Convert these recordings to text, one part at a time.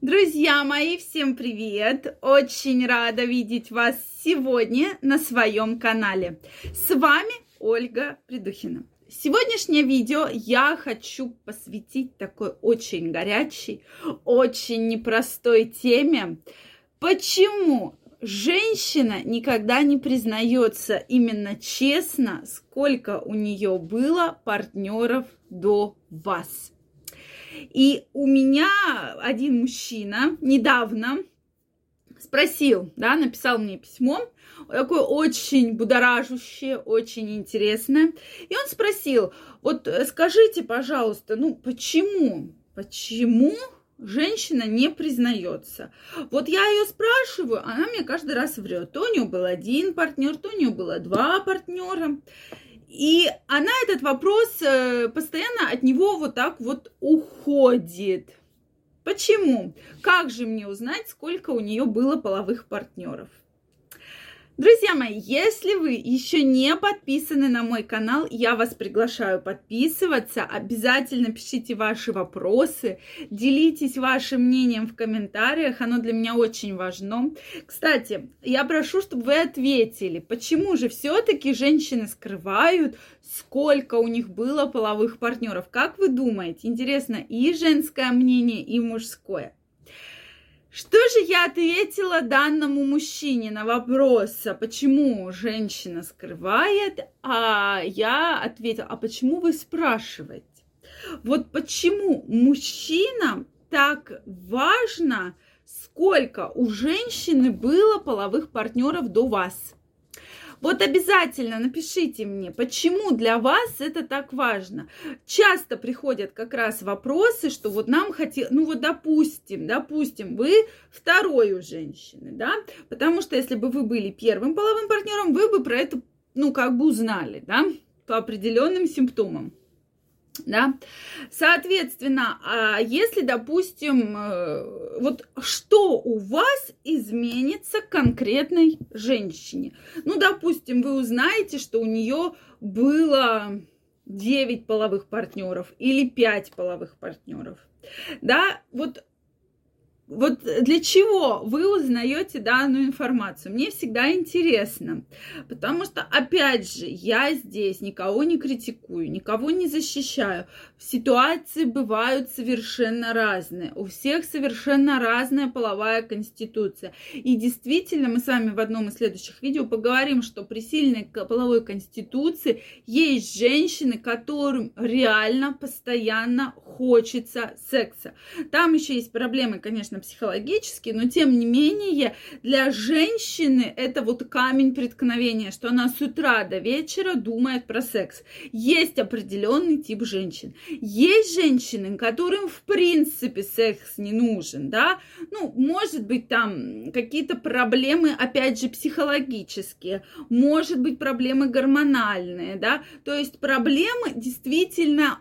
Друзья мои, всем привет! Очень рада видеть вас сегодня на своем канале. С вами Ольга Придухина. Сегодняшнее видео я хочу посвятить такой очень горячей, очень непростой теме. Почему женщина никогда не признается именно честно, сколько у нее было партнеров до вас? И у меня один мужчина недавно спросил, да, написал мне письмо, такое очень будоражущее, очень интересное. И он спросил, вот скажите, пожалуйста, ну почему, почему женщина не признается. Вот я ее спрашиваю, она мне каждый раз врет. То у нее был один партнер, то у нее было два партнера. И она этот вопрос э, постоянно от него вот так вот уходит. Почему? Как же мне узнать, сколько у нее было половых партнеров? Друзья мои, если вы еще не подписаны на мой канал, я вас приглашаю подписываться. Обязательно пишите ваши вопросы, делитесь вашим мнением в комментариях, оно для меня очень важно. Кстати, я прошу, чтобы вы ответили, почему же все-таки женщины скрывают, сколько у них было половых партнеров. Как вы думаете? Интересно и женское мнение, и мужское. Что же я ответила данному мужчине на вопрос, а почему женщина скрывает, а я ответила, а почему вы спрашиваете? Вот почему мужчинам так важно, сколько у женщины было половых партнеров до вас? Вот обязательно напишите мне, почему для вас это так важно. Часто приходят как раз вопросы, что вот нам хотел, ну вот допустим, допустим, вы второй у женщины, да, потому что если бы вы были первым половым партнером, вы бы про это, ну как бы узнали, да, по определенным симптомам да. Соответственно, а если, допустим, э, вот что у вас изменится конкретной женщине? Ну, допустим, вы узнаете, что у нее было 9 половых партнеров или 5 половых партнеров. Да, вот вот для чего вы узнаете данную информацию? Мне всегда интересно, потому что, опять же, я здесь никого не критикую, никого не защищаю. Ситуации бывают совершенно разные. У всех совершенно разная половая конституция. И действительно, мы с вами в одном из следующих видео поговорим, что при сильной половой конституции есть женщины, которым реально постоянно хочется секса. Там еще есть проблемы, конечно, конечно, психологически, но тем не менее для женщины это вот камень преткновения, что она с утра до вечера думает про секс. Есть определенный тип женщин. Есть женщины, которым в принципе секс не нужен, да, ну, может быть там какие-то проблемы, опять же, психологические, может быть проблемы гормональные, да, то есть проблемы действительно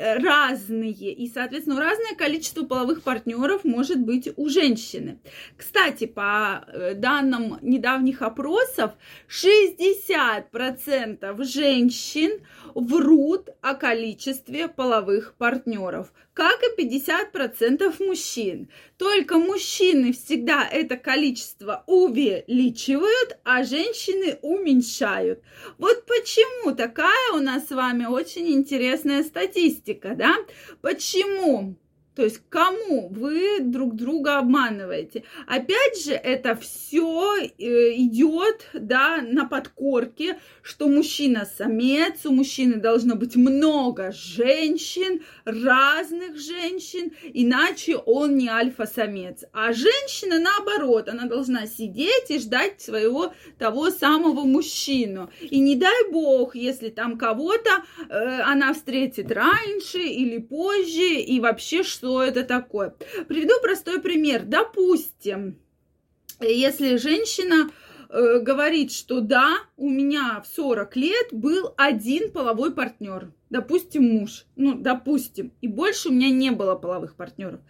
разные, и, соответственно, разное количество половых партнеров может быть быть у женщины. Кстати, по э, данным недавних опросов, 60% женщин врут о количестве половых партнеров, как и 50% мужчин. Только мужчины всегда это количество увеличивают, а женщины уменьшают. Вот почему такая у нас с вами очень интересная статистика, да? Почему? То есть кому вы друг друга обманываете? Опять же, это все э, идет да, на подкорке, что мужчина самец, у мужчины должно быть много женщин, разных женщин, иначе он не альфа-самец. А женщина наоборот, она должна сидеть и ждать своего того самого мужчину. И не дай бог, если там кого-то э, она встретит раньше или позже, и вообще что что это такое. Приведу простой пример. Допустим, если женщина э, говорит, что да, у меня в 40 лет был один половой партнер, допустим, муж, ну, допустим, и больше у меня не было половых партнеров.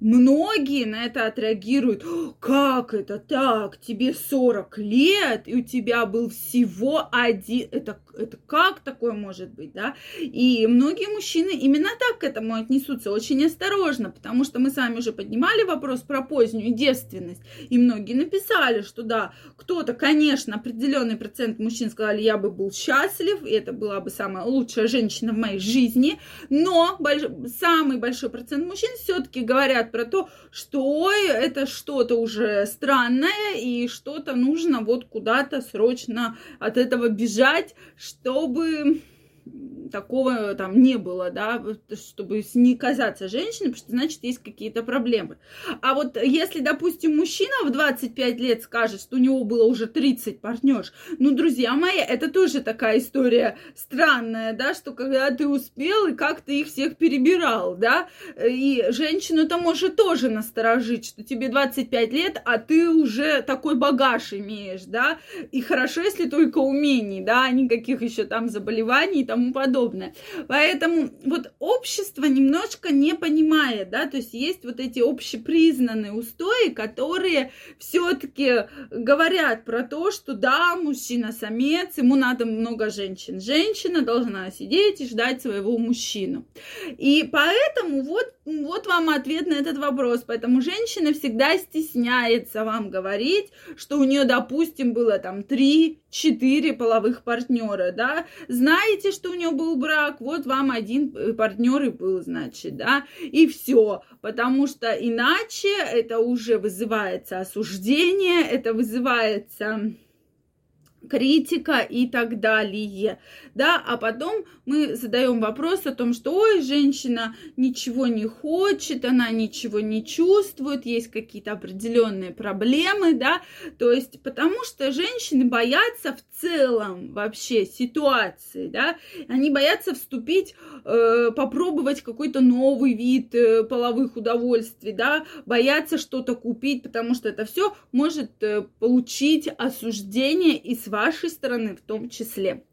Многие на это отреагируют. Как это так? Тебе 40 лет, и у тебя был всего один... Это, это как такое может быть, да? И многие мужчины именно так к этому отнесутся, очень осторожно, потому что мы с вами уже поднимали вопрос про позднюю девственность, и многие написали, что да, кто-то, конечно, определенный процент мужчин сказали, я бы был счастлив, и это была бы самая лучшая женщина в моей жизни, но больш... самый большой процент мужчин все-таки говорят, про то, что это что-то уже странное и что-то нужно вот куда-то срочно от этого бежать, чтобы такого там не было, да, чтобы не казаться женщиной, потому что значит есть какие-то проблемы. А вот если, допустим, мужчина в 25 лет скажет, что у него было уже 30 партнерш, ну, друзья мои, это тоже такая история странная, да, что когда ты успел и как ты их всех перебирал, да, и женщину это может тоже насторожить, что тебе 25 лет, а ты уже такой багаж имеешь, да, и хорошо, если только умений, да, никаких еще там заболеваний и тому подобное. Поэтому вот общество немножко не понимает, да, то есть есть вот эти общепризнанные устои, которые все-таки говорят про то, что да, мужчина самец, ему надо много женщин. Женщина должна сидеть и ждать своего мужчину. И поэтому вот, вот вам ответ на этот вопрос. Поэтому женщина всегда стесняется вам говорить, что у нее, допустим, было там три четыре половых партнера, да, знаете, что у нее был брак, вот вам один э, партнер и был, значит, да, и все, потому что иначе это уже вызывается осуждение, это вызывается критика и так далее, да, а потом мы задаем вопрос о том, что, ой, женщина ничего не хочет, она ничего не чувствует, есть какие-то определенные проблемы, да, то есть потому что женщины боятся в целом вообще ситуации, да, они боятся вступить, э, попробовать какой-то новый вид э, половых удовольствий, да, боятся что-то купить, потому что это все может э, получить осуждение и с вашей стороны в том числе.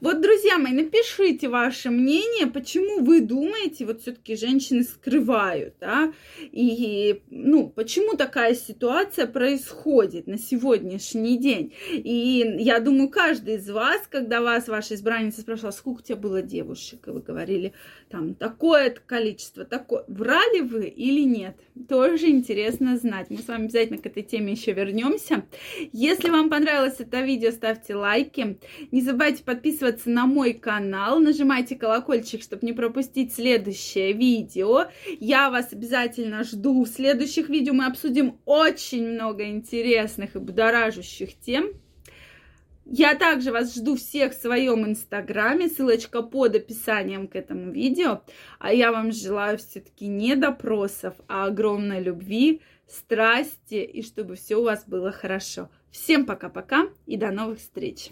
Вот, друзья мои, напишите ваше мнение, почему вы думаете, вот все-таки женщины скрывают, да, и, ну, почему такая ситуация происходит на сегодняшний день. И я думаю, каждый из вас, когда вас ваша избранница спрашивала, сколько у тебя было девушек, и вы говорили, там, такое количество, такое, врали вы или нет? Тоже интересно знать. Мы с вами обязательно к этой теме еще вернемся. Если вам понравилось это видео, ставьте лайки. Не забывайте подписываться на мой канал, нажимайте колокольчик, чтобы не пропустить следующее видео. Я вас обязательно жду. В следующих видео мы обсудим очень много интересных и будоражащих тем. Я также вас жду всех в своем инстаграме, ссылочка под описанием к этому видео. А я вам желаю все-таки не допросов, а огромной любви, страсти и чтобы все у вас было хорошо. Всем пока-пока и до новых встреч!